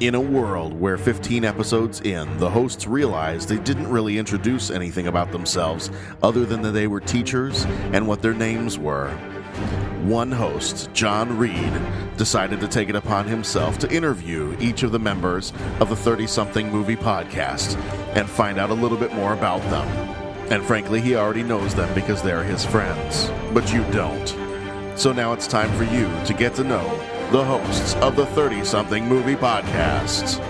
In a world where 15 episodes in, the hosts realized they didn't really introduce anything about themselves other than that they were teachers and what their names were. One host, John Reed, decided to take it upon himself to interview each of the members of the 30 something movie podcast and find out a little bit more about them. And frankly, he already knows them because they're his friends. But you don't. So now it's time for you to get to know the hosts of the 30 something movie podcast.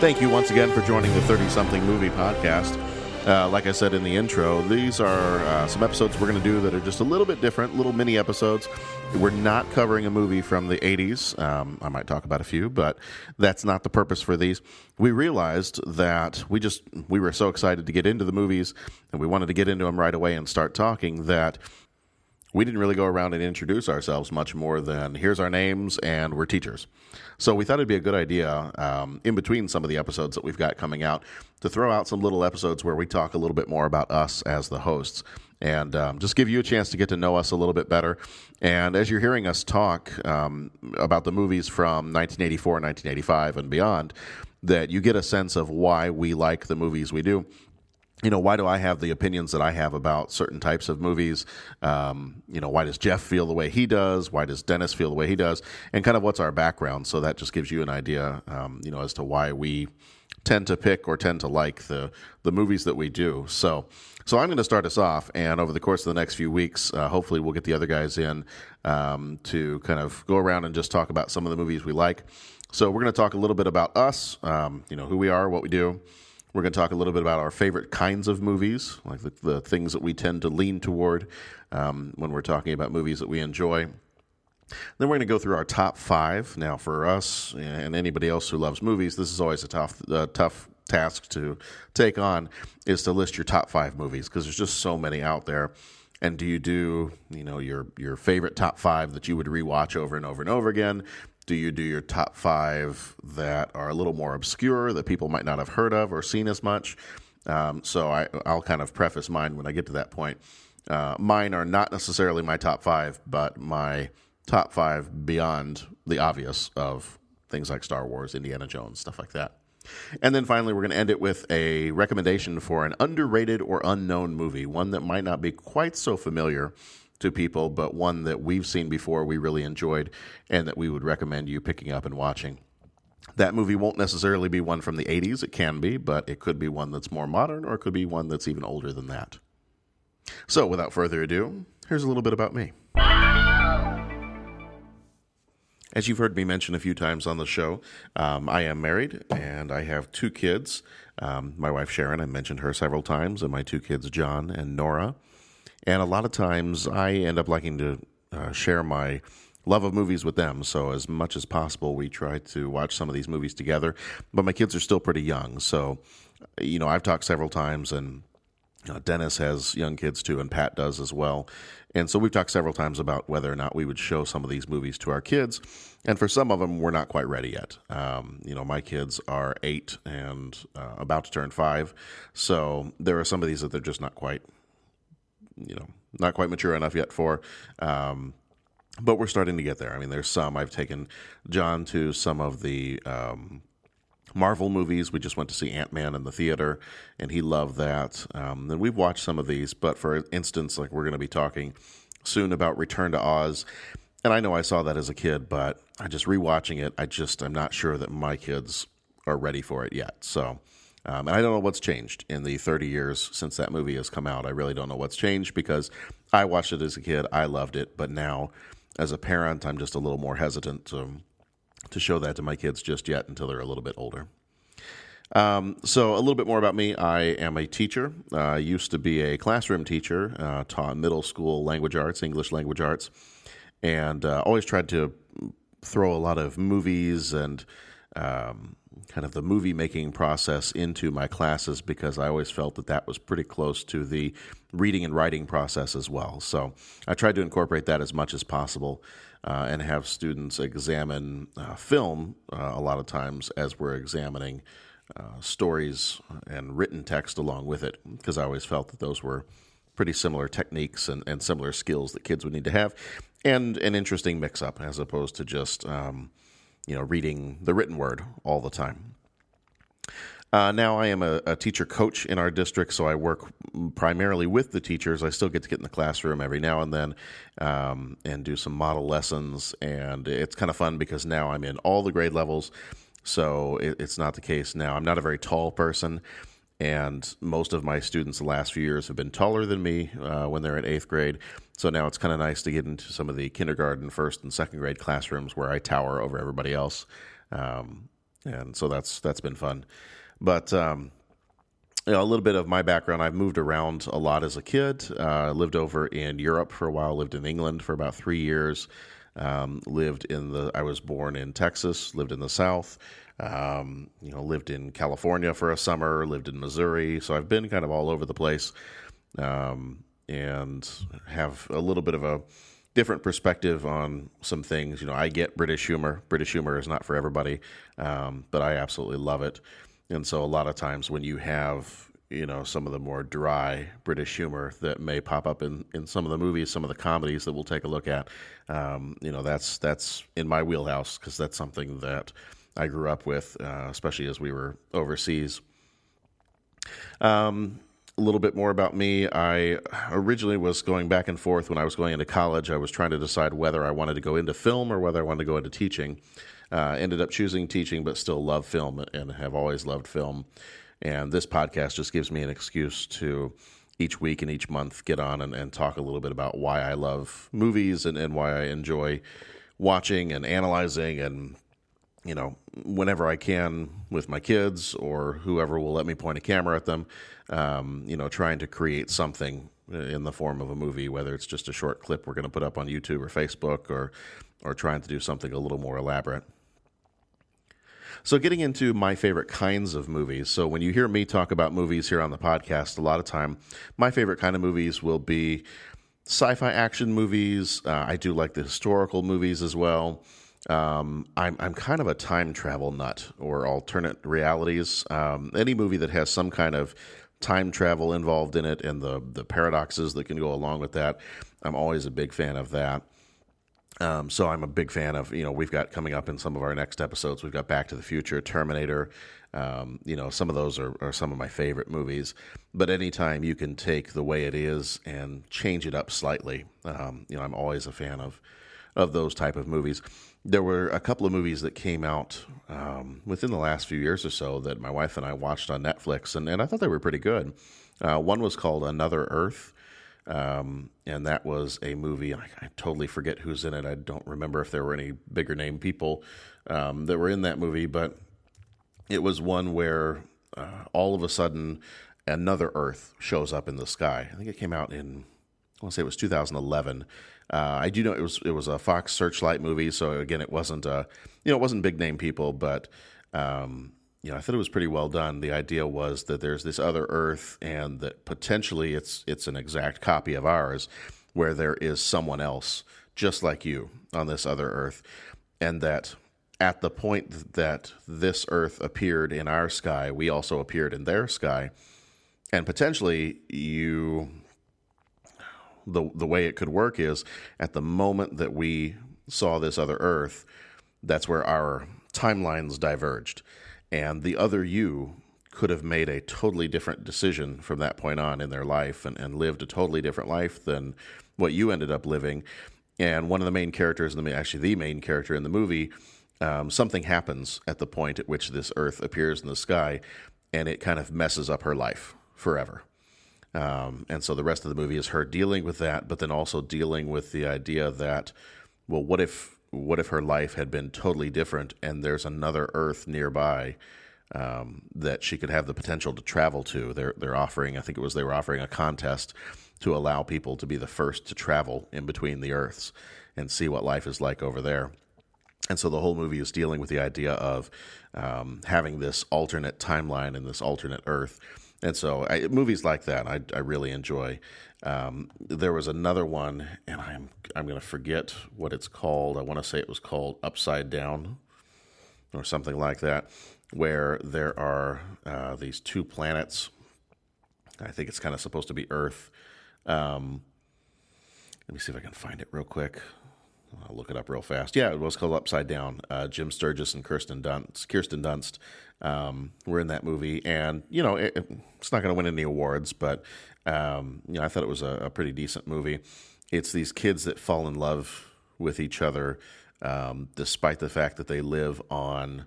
Thank you once again for joining the 30 something movie podcast. Uh, like I said in the intro, these are uh, some episodes we're going to do that are just a little bit different, little mini episodes. We're not covering a movie from the 80s. Um, I might talk about a few, but that's not the purpose for these. We realized that we just we were so excited to get into the movies and we wanted to get into them right away and start talking that we didn't really go around and introduce ourselves much more than here's our names and we're teachers. So we thought it'd be a good idea um, in between some of the episodes that we've got coming out to throw out some little episodes where we talk a little bit more about us as the hosts and um, just give you a chance to get to know us a little bit better. And as you're hearing us talk um, about the movies from 1984, 1985, and beyond, that you get a sense of why we like the movies we do you know, why do I have the opinions that I have about certain types of movies? Um, you know, why does Jeff feel the way he does? Why does Dennis feel the way he does? And kind of what's our background? So that just gives you an idea, um, you know, as to why we tend to pick or tend to like the the movies that we do. So, so I'm going to start us off, and over the course of the next few weeks, uh, hopefully we'll get the other guys in um, to kind of go around and just talk about some of the movies we like. So we're going to talk a little bit about us, um, you know, who we are, what we do. We're going to talk a little bit about our favorite kinds of movies, like the, the things that we tend to lean toward um, when we're talking about movies that we enjoy. Then we're going to go through our top five. Now, for us and anybody else who loves movies, this is always a tough, uh, tough task to take on is to list your top five movies because there's just so many out there. And do you do you know your your favorite top five that you would rewatch over and over and over again? Do you do your top five that are a little more obscure that people might not have heard of or seen as much? Um, so I, will kind of preface mine when I get to that point. Uh, mine are not necessarily my top five, but my top five beyond the obvious of things like Star Wars, Indiana Jones, stuff like that. And then finally, we're going to end it with a recommendation for an underrated or unknown movie, one that might not be quite so familiar to people, but one that we've seen before, we really enjoyed, and that we would recommend you picking up and watching. That movie won't necessarily be one from the 80s. It can be, but it could be one that's more modern or it could be one that's even older than that. So, without further ado, here's a little bit about me. As you've heard me mention a few times on the show, um, I am married and I have two kids. Um, my wife Sharon, I mentioned her several times, and my two kids, John and Nora. And a lot of times I end up liking to uh, share my love of movies with them. So as much as possible, we try to watch some of these movies together. But my kids are still pretty young, so you know I've talked several times, and Dennis has young kids too, and Pat does as well. And so we've talked several times about whether or not we would show some of these movies to our kids. And for some of them, we're not quite ready yet. Um, you know, my kids are eight and uh, about to turn five. So there are some of these that they're just not quite you know not quite mature enough yet for. Um, but we're starting to get there. I mean, there's some. I've taken John to some of the um, Marvel movies. We just went to see Ant Man in the theater, and he loved that. Um, and we've watched some of these, but for instance, like we're going to be talking soon about Return to Oz. And I know I saw that as a kid, but I just rewatching it, I just I'm not sure that my kids are ready for it yet. So um, and I don't know what's changed in the 30 years since that movie has come out. I really don't know what's changed because I watched it as a kid. I loved it. But now, as a parent, I'm just a little more hesitant to, to show that to my kids just yet until they're a little bit older. Um, so, a little bit more about me. I am a teacher. Uh, I used to be a classroom teacher, uh, taught middle school language arts, English language arts, and uh, always tried to throw a lot of movies and um, kind of the movie making process into my classes because I always felt that that was pretty close to the reading and writing process as well. So I tried to incorporate that as much as possible. uh, and have students examine uh, film uh, a lot of times as we're examining uh, stories and written text along with it, because I always felt that those were pretty similar techniques and, and similar skills that kids would need to have, and an interesting mix up as opposed to just um, you know reading the written word all the time. Uh, now I am a, a, teacher coach in our district, so I work primarily with the teachers. I still get to get in the classroom every now and then um, and do some model lessons, and it's kind of fun because now I'm in all the grade levels. So it, it's not the case now. I'm not a very tall person, and most of my students the last few years have been taller than me uh, when they're in eighth grade. So now it's kind of nice to get into some of the kindergarten, first, and second grade classrooms where I tower over everybody else, um, and so that's that's been fun. But um, you know, a little bit of my background. I've moved around a lot as a kid. Uh, lived over in Europe for a while. Lived in England for about three years. Um, lived in the. I was born in Texas. Lived in the South. Um, you know, lived in California for a summer, lived in Missouri. So I've been kind of all over the place, um, and have a little bit of a different perspective on some things. You know, I get British humor. British humor is not for everybody, um, but I absolutely love it. And so a lot of times when you have you know some of the more dry British humor that may pop up in, in some of the movies, some of the comedies that we'll take a look at. Um, you know that's that's in my wheelhouse because that's something that I grew up with, uh, especially as we were overseas. Um, a little bit more about me. I originally was going back and forth when I was going into college. I was trying to decide whether I wanted to go into film or whether I wanted to go into teaching. Uh, ended up choosing teaching, but still love film and have always loved film. And this podcast just gives me an excuse to each week and each month get on and, and talk a little bit about why I love movies and, and why I enjoy watching and analyzing and you know, whenever I can with my kids or whoever will let me point a camera at them, um, you know, trying to create something in the form of a movie, whether it's just a short clip we're going to put up on YouTube or Facebook or, or trying to do something a little more elaborate. So, getting into my favorite kinds of movies. So, when you hear me talk about movies here on the podcast, a lot of time, my favorite kind of movies will be sci fi action movies. Uh, I do like the historical movies as well. Um, I'm I'm kind of a time travel nut or alternate realities. Um, any movie that has some kind of time travel involved in it and the the paradoxes that can go along with that, I'm always a big fan of that. Um, so I'm a big fan of you know we've got coming up in some of our next episodes we've got Back to the Future, Terminator. Um, you know some of those are, are some of my favorite movies. But anytime you can take the way it is and change it up slightly, um, you know I'm always a fan of of those type of movies there were a couple of movies that came out um, within the last few years or so that my wife and I watched on Netflix, and, and I thought they were pretty good. Uh, one was called Another Earth, um, and that was a movie. I, I, totally forget who's in it. I don't remember if there were any bigger name people um, that were in that movie, but it was one where uh, all of a sudden another Earth shows up in the sky. I think it came out in I want to say it was 2011 uh, I do know it was it was a Fox Searchlight movie, so again, it wasn't a you know it wasn't big name people, but um, you know I thought it was pretty well done. The idea was that there's this other Earth, and that potentially it's it's an exact copy of ours, where there is someone else just like you on this other Earth, and that at the point that this Earth appeared in our sky, we also appeared in their sky, and potentially you the the way it could work is at the moment that we saw this other Earth, that's where our timelines diverged, and the other you could have made a totally different decision from that point on in their life and, and lived a totally different life than what you ended up living. And one of the main characters, in the actually the main character in the movie, um, something happens at the point at which this Earth appears in the sky, and it kind of messes up her life forever. Um, and so the rest of the movie is her dealing with that, but then also dealing with the idea that, well, what if what if her life had been totally different, and there's another Earth nearby um, that she could have the potential to travel to? They're they're offering, I think it was they were offering a contest to allow people to be the first to travel in between the Earths and see what life is like over there. And so the whole movie is dealing with the idea of um, having this alternate timeline and this alternate Earth and so I, movies like that I, I really enjoy. Um, there was another one, and I'm I'm going to forget what it's called. I want to say it was called Upside Down, or something like that, where there are uh, these two planets. I think it's kind of supposed to be Earth. Um, let me see if I can find it real quick. I'll look it up real fast. Yeah, it was called Upside Down. Uh, Jim Sturgess and Kirsten Dunst. Kirsten Dunst um, were in that movie, and you know it, it's not going to win any awards, but um, you know I thought it was a, a, pretty decent movie. It's these kids that fall in love with each other, um, despite the fact that they live on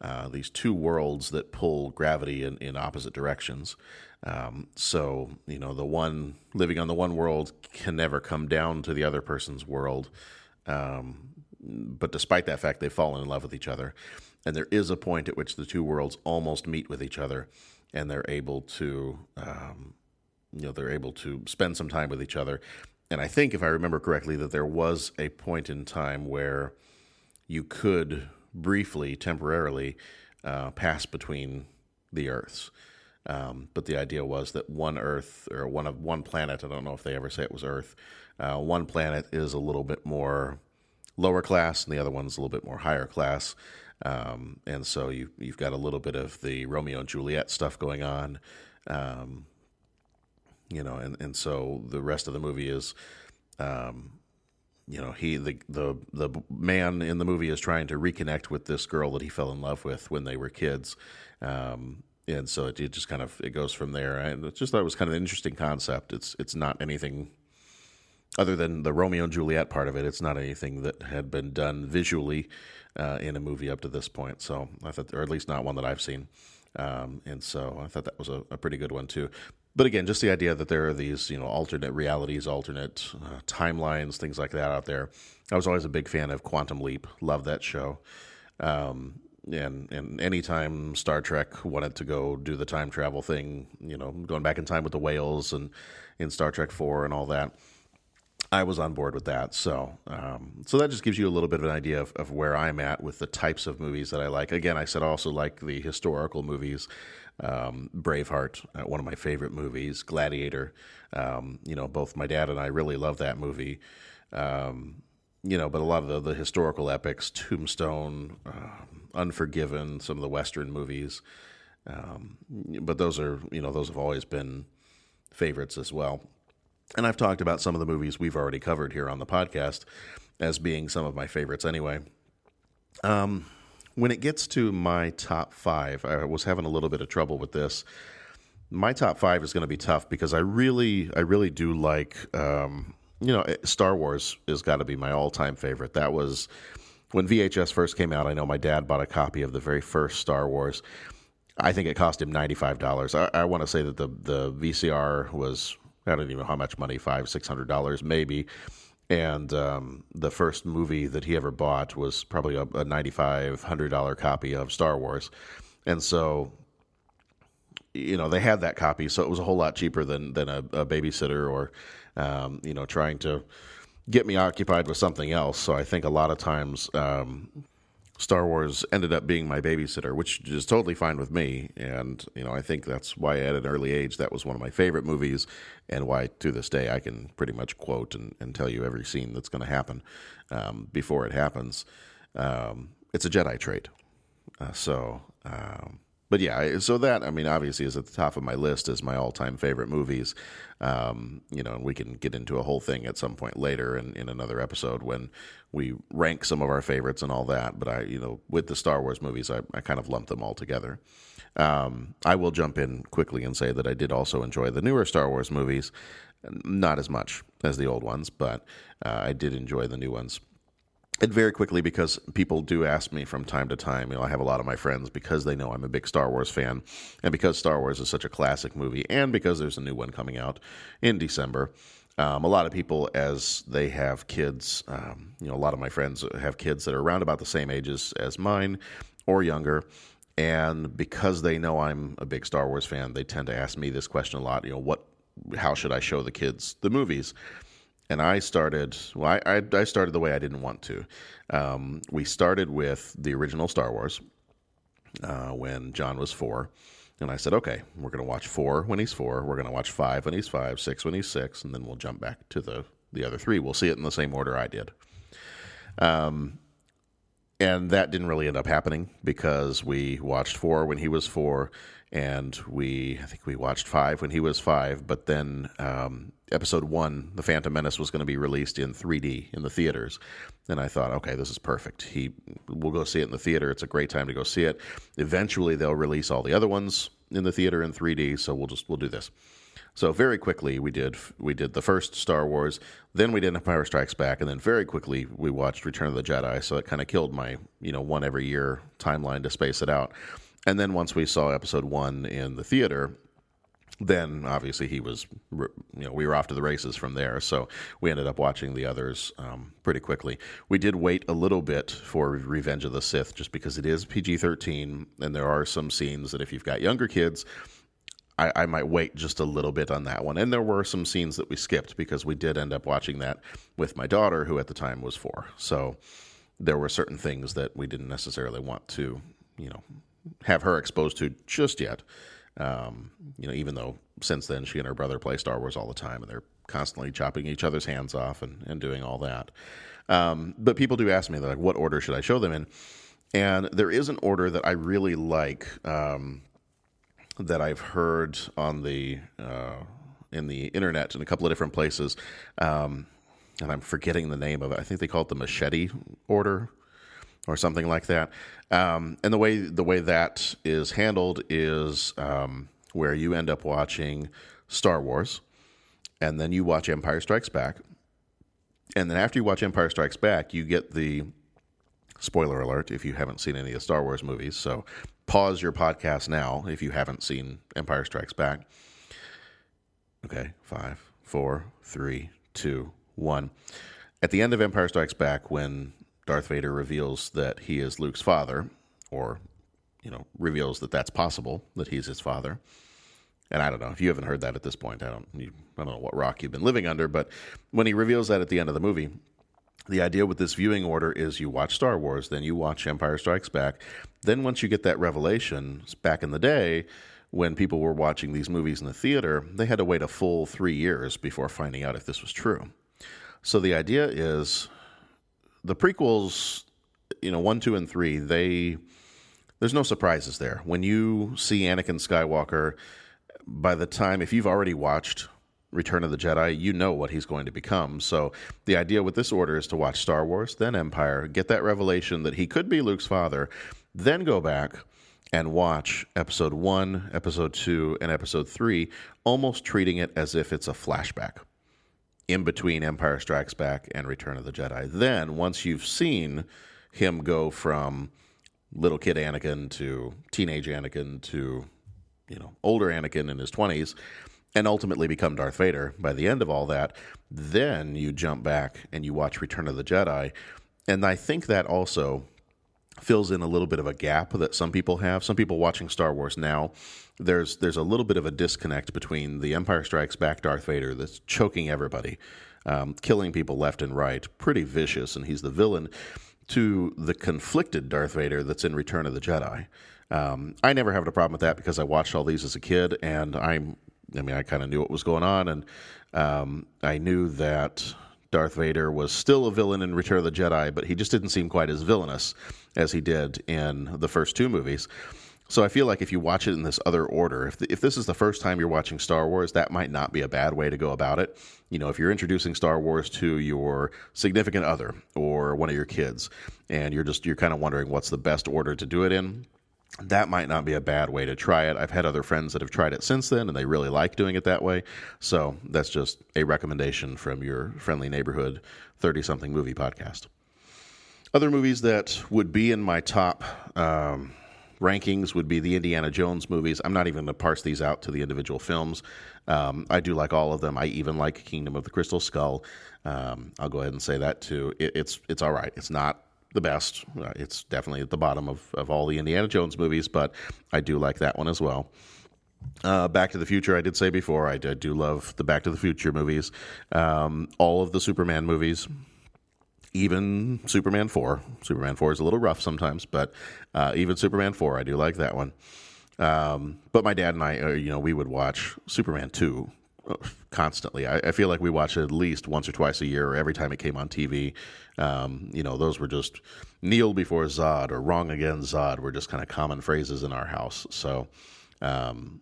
uh, these two worlds that pull gravity in, in opposite directions. Um, so you know the one living on the one world can never come down to the other person's world. Um, but despite that fact, they've fallen in love with each other. And there is a point at which the two worlds almost meet with each other, and they're able to, um, you know, they're able to spend some time with each other. And I think, if I remember correctly, that there was a point in time where you could briefly, temporarily, uh, pass between the Earths. Um, but the idea was that one Earth or one of one planet, I don't know if they ever say it was Earth, uh, one planet is a little bit more lower class, and the other one's a little bit more higher class. Um, and so you, you've got a little bit of the Romeo and Juliet stuff going on. Um, you know, and, and so the rest of the movie is, um, you know, he the the the man in the movie is trying to reconnect with this girl that he fell in love with when they were kids, um, and so it, it, just kind of it goes from there. I just thought it was kind of an interesting concept. It's it's not anything other than the Romeo and Juliet part of it, it's not anything that had been done visually uh, in a movie up to this point. So I thought, or at least not one that I've seen. Um, and so I thought that was a, a, pretty good one too. But again, just the idea that there are these, you know, alternate realities, alternate uh, timelines, things like that out there. I was always a big fan of Quantum Leap. Love that show. Um, and and anytime Star Trek wanted to go do the time travel thing, you know, going back in time with the whales and in Star Trek Four and all that, I was on board with that. So, um, so that just gives you a little bit of an idea of, of, where I'm at with the types of movies that I like. Again, I said I also like the historical movies. Um, Braveheart, uh, one of my favorite movies. Gladiator, um, you know, both my dad and I really love that movie. Um, you know, but a lot of the, the historical epics, Tombstone, uh, Unforgiven, some of the Western movies. Um, but those are, you know, those have always been favorites as well and I've talked about some of the movies we've already covered here on the podcast as being some of my favorites anyway. Um, when it gets to my top five, I was having a little bit of trouble with this. My top five is going to be tough because I really, I really do like, um, you know, Star Wars has got to be my all-time favorite. That was when VHS first came out. I know my dad bought a copy of the very first Star Wars. I think it cost him ninety five dollars. I, I want to say that the the VCR was I don't even know how much money five six hundred dollars maybe. And um, the first movie that he ever bought was probably a, a ninety five hundred dollar copy of Star Wars, and so you know they had that copy, so it was a whole lot cheaper than than a, a babysitter or um, you know trying to get me occupied with something else. So I think a lot of times um, Star Wars ended up being my babysitter, which is totally fine with me. And, you know, I think that's why at an early age that was one of my favorite movies and why to this day I can pretty much quote and, and tell you every scene that's going to happen um, before it happens. Um, it's a Jedi trait. Uh, so, um, but yeah, so that I mean, obviously, is at the top of my list as my all-time favorite movies. Um, you know, and we can get into a whole thing at some point later in, in another episode when we rank some of our favorites and all that. But I, you know, with the Star Wars movies, I, I kind of lump them all together. Um, I will jump in quickly and say that I did also enjoy the newer Star Wars movies, not as much as the old ones, but uh, I did enjoy the new ones and very quickly because people do ask me from time to time you know i have a lot of my friends because they know i'm a big star wars fan. And because star wars is such a classic movie and because there's a new one coming out in december um, a lot of people as they have kids um, you know a lot of my friends have kids that are around about the same ages as mine or younger. And because they know i'm a big star wars fan they tend to ask me this question a lot you know what how should i show the kids the movies and I started. Well, I, I, I started the way I didn't want to. Um, we started with the original Star Wars uh, when John was four, And I said, okay, we're going to watch four when he's four. We're going to watch five when he's five, six when he's six, and then we'll jump back to the the other three. We'll see it in the same order I did. Um, and that didn't really end up happening because we watched four when he was four, and we I think we watched five when he was five. But then um, episode one, The Phantom Menace, was going to be released in 3D in the theaters, and I thought, okay, this is perfect. He we'll go see it in the theater. It's a great time to go see it. Eventually, they'll release all the other ones in the theater in 3D, so we'll just we'll do this. So very quickly we did we did the first Star Wars, then we did Empire Strikes Back, and then very quickly we watched Return of the Jedi. So it kind of killed my you know one every year timeline to space it out. And then once we saw Episode One in the theater, then obviously he was you know we were off to the races from there so we ended up watching the others um, pretty quickly we did wait a little bit for revenge of the sith just because it is pg-13 and there are some scenes that if you've got younger kids I, I, might wait just a little bit on that one. And there were some scenes that we skipped because we did end up watching that with my daughter, who at the time was four. So there were certain things that we didn't necessarily want to, you know, have her exposed to just yet. Um, you know, even though since then she and her brother play Star Wars all the time and they're constantly chopping each other's hands off and, and doing all that. Um, but people do ask me, they're like, what order should I show them in? And there is an order that I really like. Um, that I've heard on the uh, in the internet in a couple of different places, um, and I'm forgetting the name of it. I think they call it the machete order or something like that. Um, and the way the way that is handled is um, where you end up watching Star Wars, and then you watch Empire Strikes Back, and then after you watch Empire Strikes Back, you get the spoiler alert if you haven't seen any of the Star Wars movies. So pause your podcast now if you haven't seen Empire Strikes Back. Okay, five, four, three, two, one. At the end of Empire Strikes Back, when Darth Vader reveals that he is Luke's father, or you know, reveals that that's possible that he's his father. And I don't know if you haven't heard that at this point. I don't. You, I don't know what rock you've been living under, but when he reveals that at the end of the movie, the idea with this viewing order is you watch Star Wars, then you watch Empire Strikes Back. Then once you get that revelation, back in the day, when people were watching these movies in the theater, they had to wait a full three years before finding out if this was true. So the idea is the prequels, you know, one, two, and three, they there's no surprises there. When you see Anakin Skywalker, by the time if you've already watched Return of the Jedi, you know what he's going to become. So the idea with this order is to watch Star Wars, then Empire, get that revelation that he could be Luke's father, then go back and watch episode 1, episode 2, and episode 3, almost treating it as if it's a flashback in between Empire Strikes Back and Return of the Jedi. Then, once you've seen him go from little kid Anakin to teenage Anakin to you know older Anakin in his 20s, and ultimately become Darth Vader by the end of all that, then you jump back and you watch Return of the Jedi. And I think that also fills in a little bit of a gap that some people have. Some people watching Star Wars now, there's there's a little bit of a disconnect between the Empire Strikes Back Darth Vader that's choking everybody, um, killing people left and right, pretty vicious, and he's the villain, to the conflicted Darth Vader that's in Return of the Jedi. Um, I never had a problem with that because I watched all these as a kid, and I'm I mean, I kind of knew what was going on, and um, I knew that Darth Vader was still a villain in Return of the Jedi, but he just didn't seem quite as villainous as he did in the first two movies. So I feel like if you watch it in this other order, if, the, if this is the first time you're watching Star Wars, that might not be a bad way to go about it. You know, if you're introducing Star Wars to your significant other or one of your kids, and you're just you're kind of wondering what's the best order to do it in, that might not be a bad way to try it. I've had other friends that have tried it since then and they really like doing it that way. So that's just a recommendation from your friendly neighborhood 30 something movie podcast. Other movies that would be in my top um, rankings would be the Indiana Jones movies. I'm not even going to parse these out to the individual films. Um, I do like all of them. I even like Kingdom of the Crystal Skull. Um, I'll go ahead and say that too. It, it's it's all right. It's not the best. Uh, it's definitely at the bottom of, of all the Indiana Jones movies, but I do like that one as well. Uh, Back to the Future, I did say before, I, I do love the Back to the Future movies. Um, all of the Superman movies, even Superman 4. Superman 4 is a little rough sometimes, but uh, even Superman 4, I do like that one. Um, but my dad and I, uh, you know, we would watch Superman two uh, constantly. I, I, feel like we watched it at least once or twice a year, or every time it came on TV. Um, you know, those were just kneel before Zod or wrong again Zod were just kind of common phrases in our house. So, um,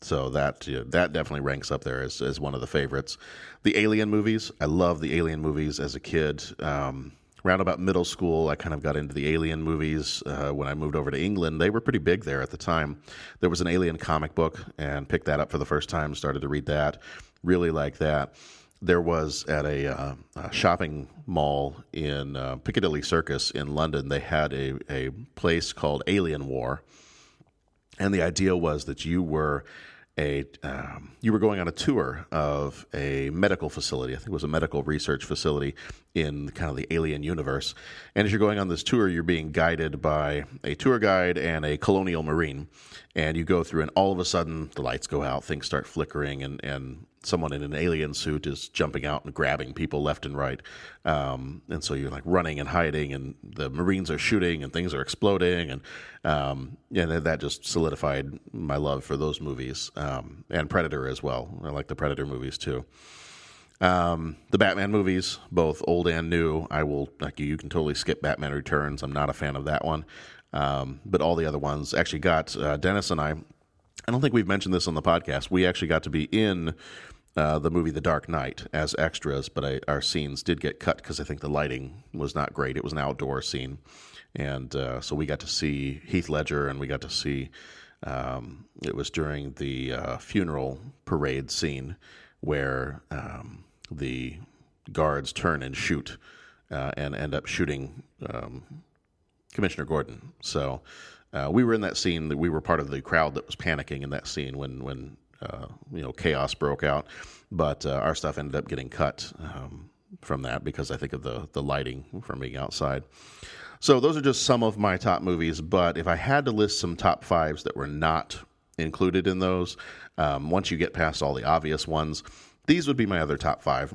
so that you know, that definitely ranks up there as, as one of the favorites. The Alien movies, I love the Alien movies as a kid. Um, around about middle school, I kind of got into the Alien movies. Uh, when I moved over to England, they were pretty big there at the time. There was an Alien comic book, and picked that up for the first time. Started to read that. Really like that. There was at a, uh, a shopping mall in uh, Piccadilly Circus in London. They had a a place called Alien War, and the idea was that you were a um, you were going on a tour of a medical facility. I think it was a medical research facility in kind of the alien universe. And as you're going on this tour, you're being guided by a tour guide and a colonial marine. And you go through, and all of a sudden, the lights go out, things start flickering, and, and someone in an alien suit is jumping out and grabbing people left and right. Um, and so you're like running and hiding, and the Marines are shooting, and things are exploding, and um, and that just solidified my love for those movies um, and Predator as well. I like the Predator movies too. Um, the Batman movies, both old and new, I will like you. You can totally skip Batman Returns. I'm not a fan of that one, um, but all the other ones actually got uh, Dennis and I. I don't think we've mentioned this on the podcast. We actually got to be in uh, the movie The Dark Knight as extras, but I, our scenes did get cut because I think the lighting was not great. It was an outdoor scene, and uh, so we got to see Heath Ledger, and we got to see. Um, it was during the uh, funeral parade scene where um, the guards turn and shoot uh, and end up shooting um, Commissioner Gordon. So uh, we were in that scene. that We were part of the crowd that was panicking in that scene when when uh, you know chaos broke out. But uh, our stuff ended up getting cut um, from that because I think of the the lighting from being outside. So those are just some of my top movies. But if I had to list some top fives that were not included in those, um, once you get past all the obvious ones, these would be my other top five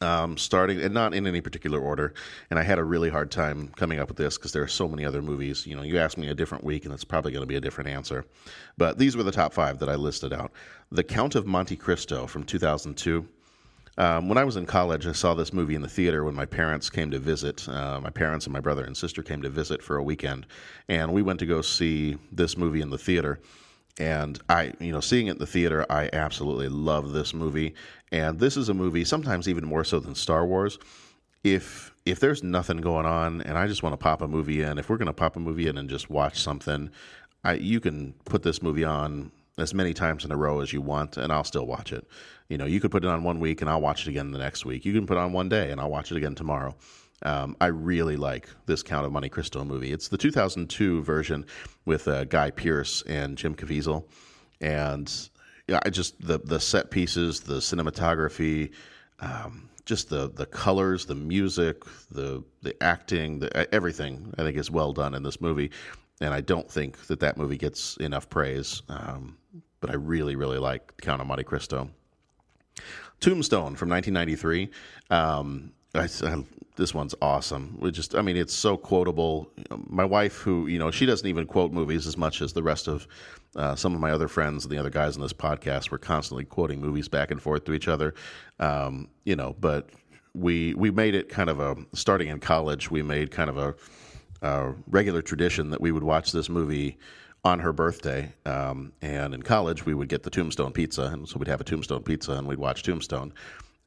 um, starting and not in any particular order. And I had a really hard time coming up with this because there are so many other movies. You know, you asked me a different week, and it's probably going to be a different answer. But these were the top five that I listed out. The Count of Monte Cristo from 2002. Um, when I was in college, I saw this movie in the theater when my parents came to visit. Uh, my parents and my brother and sister came to visit for a weekend, and we went to go see this movie in the theater and I, you know, seeing it in the theater, I absolutely love this movie. And this is a movie, sometimes even more so than Star Wars. If if there's nothing going on, and I just want to pop a movie in, if we're going to pop a movie in and just watch something, I, you can put this movie on as many times in a row as you want, and I'll still watch it. You know, you could put it on one week, and I'll watch it again the next week. You can put it on one day, and I'll watch it again tomorrow. Um, I really like this Count of Monte Cristo movie. It's the 2002 version with uh, Guy Pearce and Jim Caviezel, and I just the the set pieces, the cinematography, um, just the the colors, the music, the the acting, the, everything. I think is well done in this movie, and I don't think that that movie gets enough praise. Um, but I really, really like Count of Monte Cristo. Tombstone from 1993. Um, I, I, this one's awesome. We just, I mean, it's so quotable. My wife, who you know, she doesn't even quote movies as much as the rest of uh, some of my other friends and the other guys in this podcast. We're constantly quoting movies back and forth to each other. Um, you know, but we we made it kind of a starting in college. We made kind of a, a regular tradition that we would watch this movie on her birthday. Um, and in college, we would get the Tombstone pizza, and so we'd have a Tombstone pizza, and we'd watch Tombstone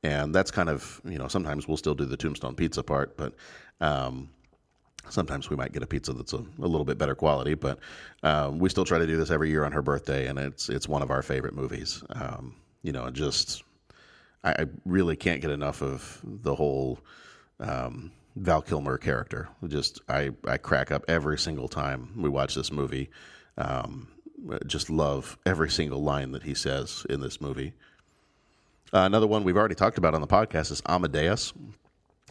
and that's kind of you know sometimes we'll still do the tombstone pizza part but um, sometimes we might get a pizza that's a, a little bit better quality but um, we still try to do this every year on her birthday and it's it's one of our favorite movies. Um, you know just I, I, really can't get enough of the whole um, val kilmer character. Just I, I crack up every single time we watch this movie. Um, just love every single line that he says in this movie uh, another one we've already talked about on the podcast is Amadeus.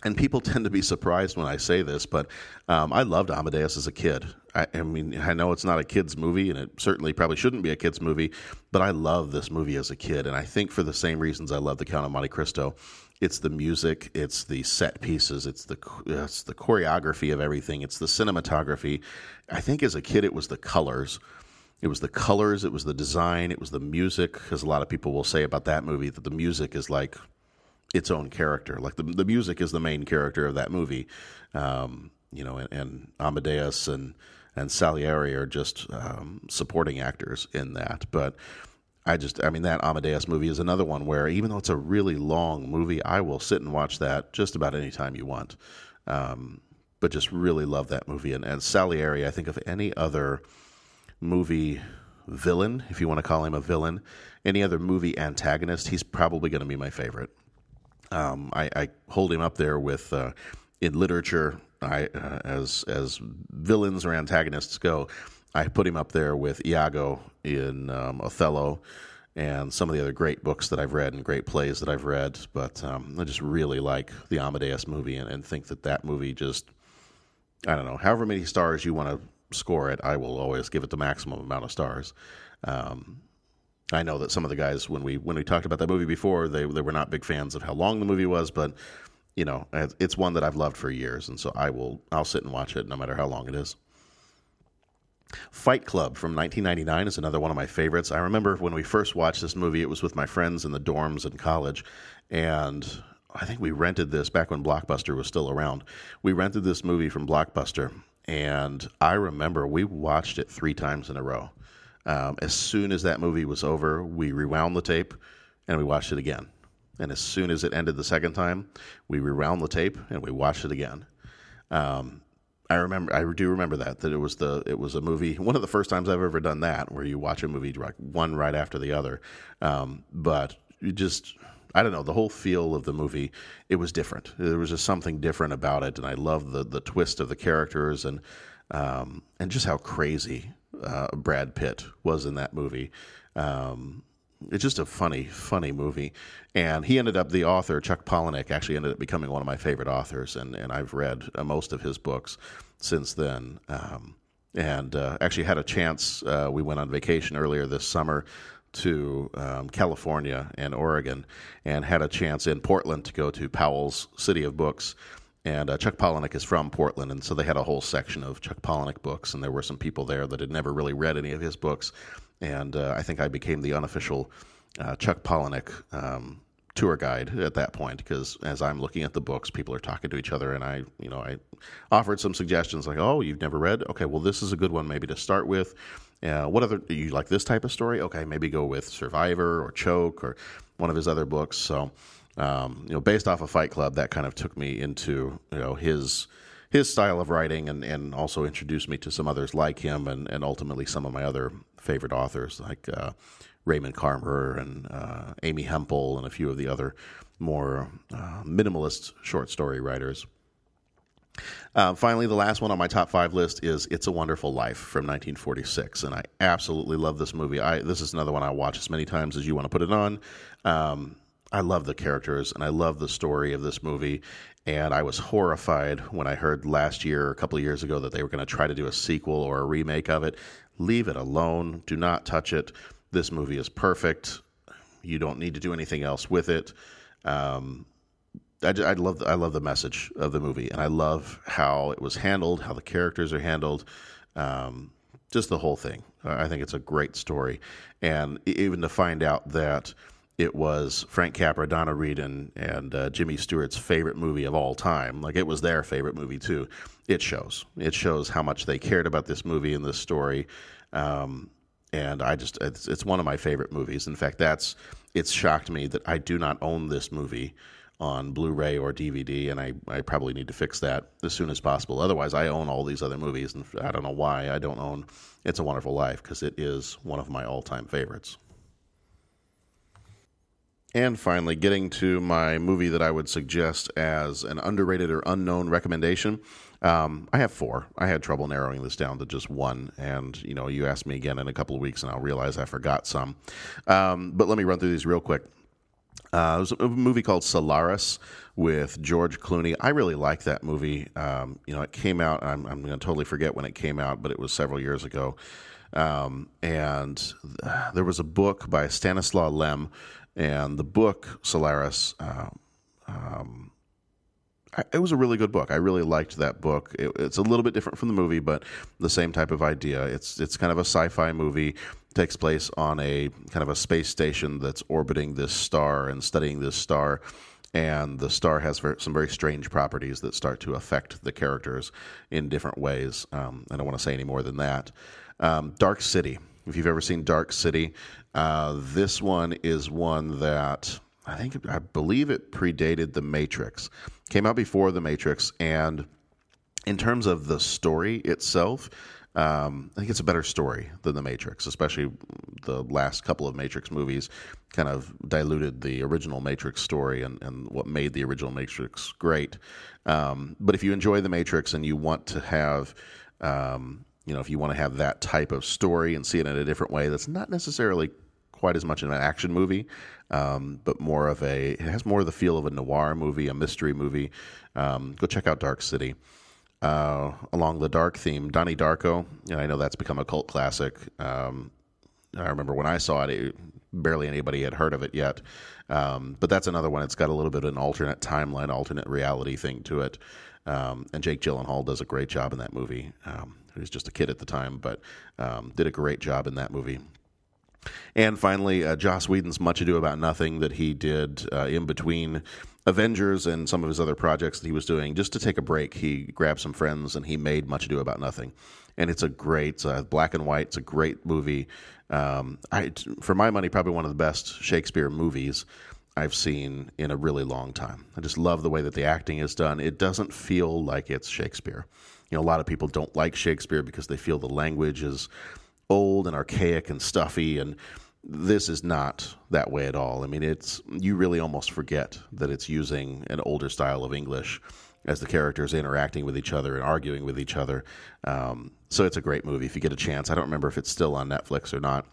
And people tend to be surprised when I say this, but um, I loved Amadeus as a kid. I, I, mean, I know it's not a kid's movie, and it certainly probably shouldn't be a kid's movie, but I love this movie as a kid. And I think for the same reasons I love The Count of Monte Cristo, it's the music, it's the set pieces, it's the it's the choreography of everything, it's the cinematography. I think as a kid, it was the colors it was the colors, it was the design, it was the music. Because a lot of people will say about that movie that the music is like its own character. Like the the music is the main character of that movie. Um, you know, and, and, Amadeus and and Salieri are just um, supporting actors in that. But I just, I mean, that Amadeus movie is another one where even though it's a really long movie, I will sit and watch that just about any time you want. Um, but just really love that movie. And, and Salieri, I think of any other movie villain, if you want to call him a villain, any other movie antagonist, he's probably going to be my favorite. Um, I, I, hold him up there with uh, in literature. I uh, as as villains or antagonists go, I put him up there with Iago in um, Othello and some of the other great books that I've read and great plays that I've read. But um, I just really like the Amadeus movie and, and, think that that movie just, I don't know, however many stars you want to score it, I will always give it the maximum amount of stars. Um, I know that some of the guys when we when we talked about that movie before, they they were not big fans of how long the movie was, but you know, it's one that I've loved for years, and so I will I'll sit and watch it no matter how long it is. Fight Club from 1999 is another one of my favorites. I remember when we first watched this movie, it was with my friends in the dorms in college, and I think we rented this back when Blockbuster was still around. We rented this movie from Blockbuster, and I remember we watched it three times in a row. Um, as soon as that movie was over, we rewound the tape and we watched it again. And as soon as it ended the second time, we rewound the tape and we watched it again. Um, I remember, I do remember that that it was the it was a movie. One of the first times I've ever done that, where you watch a movie one right after the other. Um, but you just, I don't know, the whole feel of the movie. It was different. There was just something different about it, and I love the the twist of the characters and um, and just how crazy uh, Brad Pitt was in that movie. Um, it's just a funny, funny movie. And he ended up, the author, Chuck Palahniuk, actually ended up becoming one of my favorite authors. And, and I've read uh, most of his books since then. Um, and uh, actually had a chance, uh, we went on vacation earlier this summer to um, California and Oregon and had a chance in Portland to go to Powell's City of Books. And uh, Chuck Palahniuk is from Portland, and so they had a whole section of Chuck Palahniuk books, and there were some people there that had never really read any of his books, and uh, I think I became the unofficial uh, Chuck Palahniuk um, tour guide at that point because as I'm looking at the books, people are talking to each other, and I, you know, I offered some suggestions like, "Oh, you've never read? Okay, well, this is a good one maybe to start with." Uh, what other do you like this type of story? Okay, maybe go with Survivor or Choke or one of his other books. So, um, you know, based off of Fight Club, that kind of took me into you know his his style of writing and, and also introduced me to some others like him and, and ultimately some of my other favorite authors like uh, Raymond Carver and uh, Amy Hempel and a few of the other more uh, minimalist short story writers. Uh, finally, the last one on my top five list is "It's a Wonderful Life" from 1946, and I absolutely love this movie. I this is another one I watch as many times as you want to put it on. Um, I love the characters and I love the story of this movie. And I was horrified when I heard last year, a couple of years ago, that they were going to try to do a sequel or a remake of it. Leave it alone. Do not touch it. This movie is perfect. You don't need to do anything else with it. Um, I, I love the, I love the message of the movie, and I love how it was handled, how the characters are handled, um, just the whole thing. I think it's a great story, and even to find out that it was Frank Capra, Donna Reed, and, and uh, Jimmy Stewart's favorite movie of all time. Like it was their favorite movie too. It shows. It shows how much they cared about this movie and this story. Um, and I just it's, it's one of my favorite movies. In fact, that's it's shocked me that I do not own this movie on Blu-ray or DVD, and I, I probably need to fix that as soon as possible. Otherwise, I own all these other movies, and I don't know why I don't own It's a Wonderful Life because it is one of my all-time favorites. And finally, getting to my movie that I would suggest as an underrated or unknown recommendation. Um, I have four. I had trouble narrowing this down to just one. And, you know, you ask me again in a couple of weeks and I'll realize I forgot some. Um, but let me run through these real quick. Uh, there's a movie called Solaris with George Clooney. I really like that movie. Um, you know, it came out, I'm, I'm going to totally forget when it came out, but it was several years ago. Um, and there was a book by Stanislaw Lem and the book Solaris, uh, um, it was a really good book. I really liked that book. It, it's a little bit different from the movie, but the same type of idea. It's it's kind of a sci-fi movie. It takes place on a kind of a space station that's orbiting this star and studying this star. And the star has some very strange properties that start to affect the characters in different ways. Um, I don't want to say any more than that. Um, Dark City. If you've ever seen Dark City, uh, this one is one that I think I believe it predated The Matrix. Came out before The Matrix, and in terms of the story itself, um, I think it's a better story than The Matrix, especially the last couple of Matrix movies kind of diluted the original Matrix story and, and what made the original Matrix great. Um, but if you enjoy The Matrix and you want to have, um, you know, if you want to have that type of story and see it in a different way that's not necessarily quite as much an action movie, um, but more of a. It has more of the feel of a noir movie, a mystery movie. Um, go check out Dark City. Uh, along the dark theme, Donnie Darko. Know, I know that's become a cult classic. Um, I remember when I saw it, it, barely anybody had heard of it yet. Um, but that's another one. It's got a little bit of an alternate timeline, alternate reality thing to it. Um, and Jake Gyllenhaal does a great job in that movie. Um, he was just a kid at the time, but um, did a great job in that movie. And finally, uh, Joss Whedon's Much Ado About Nothing that he did uh, in between Avengers and some of his other projects that he was doing. Just to take a break, he grabbed some friends and he made Much Ado About Nothing. And it's a great, uh, black and white, it's a great movie. Um, I, for my money, probably one of the best Shakespeare movies I've seen in a really long time. I just love the way that the acting is done. It doesn't feel like it's Shakespeare. You know, a lot of people don't like Shakespeare because they feel the language is old and archaic and stuffy and this is not that way at all. I mean, it's you really almost forget that it's using an older style of English as the characters interacting with each other and arguing with each other. Um, so it's a great movie if you get a chance. I don't remember if it's still on Netflix or not,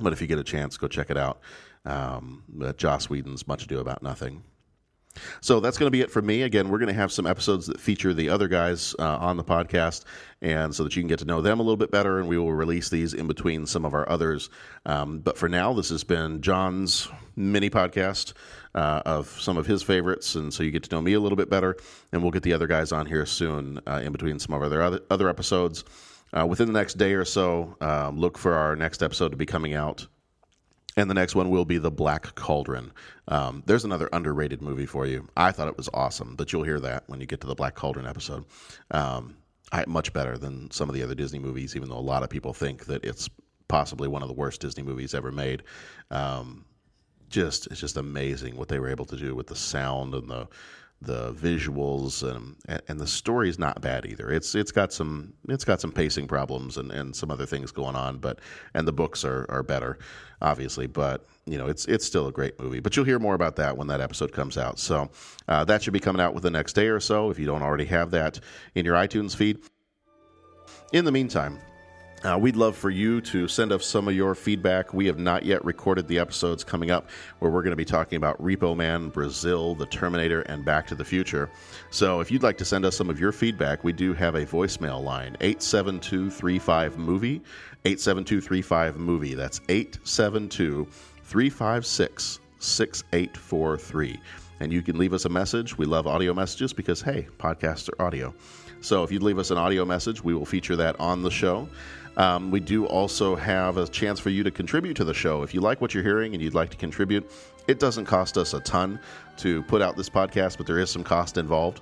but if you get a chance, go check it out. Um, Joss Whedon's Much Ado About Nothing. So that's going to be it for me. Again, we're going to have some episodes that feature the other guys uh, on the podcast, and so that you can get to know them a little bit better. And we will release these in between some of our others. Um, but for now, this has been John's mini podcast uh, of some of his favorites, and so you get to know me a little bit better. And we'll get the other guys on here soon uh, in between some of our other other episodes. Uh, within the next day or so, um, look for our next episode to be coming out and the next one will be The Black Cauldron. Um, there's another underrated movie for you. I thought it was awesome, but you'll hear that when you get to the Black Cauldron episode. Um, I, much better than some of the other Disney movies, even though a lot of people think that it's possibly one of the worst Disney movies ever made. Um, just it's just amazing what they were able to do with the sound and the the visuals and and the story is not bad either. It's it's got some it's got some pacing problems and, and some other things going on, but and the books are, are better, obviously. But you know it's it's still a great movie. But you'll hear more about that when that episode comes out. So uh, that should be coming out within the next day or so. If you don't already have that in your iTunes feed. In the meantime, uh, we'd love for you to send us some of your feedback. We have not yet recorded the episodes coming up where we're going to be talking about Repo Man, Brazil, The Terminator, and Back to the Future. So if you'd like to send us some of your feedback, we do have a voicemail line 87235 movie 87235 movie. That's 872 356 6843. And you can leave us a message. We love audio messages because, hey, podcasts are audio. So if you'd leave us an audio message, we will feature that on the show. Um, we do also have a chance for you to contribute to the show. If you like what you're hearing and you'd like to contribute, it doesn't cost us a ton to put out this podcast, but there is some cost involved.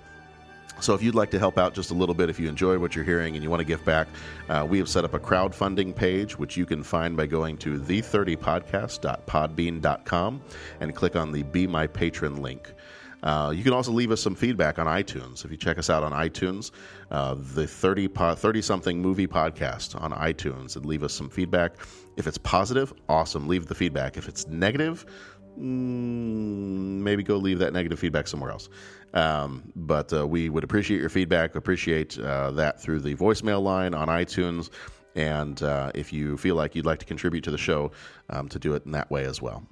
So if you'd like to help out just a little bit, if you enjoy what you're hearing and you want to give back, uh, we have set up a crowdfunding page, which you can find by going to the30podcast.podbean.com and click on the Be My Patron link. Uh, you can also leave us some feedback on iTunes. If you check us out on iTunes, uh, the 30 30 something movie podcast on iTunes, and leave us some feedback. If it's positive, awesome. Leave the feedback. If it's negative, mm, maybe go leave that negative feedback somewhere else. Um, but uh, we would appreciate your feedback, appreciate uh, that through the voicemail line on iTunes. And uh, if you feel like you'd like to contribute to the show, um, to do it in that way as well.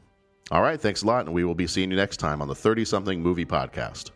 All right, thanks a lot, and we will be seeing you next time on the 30 something movie podcast.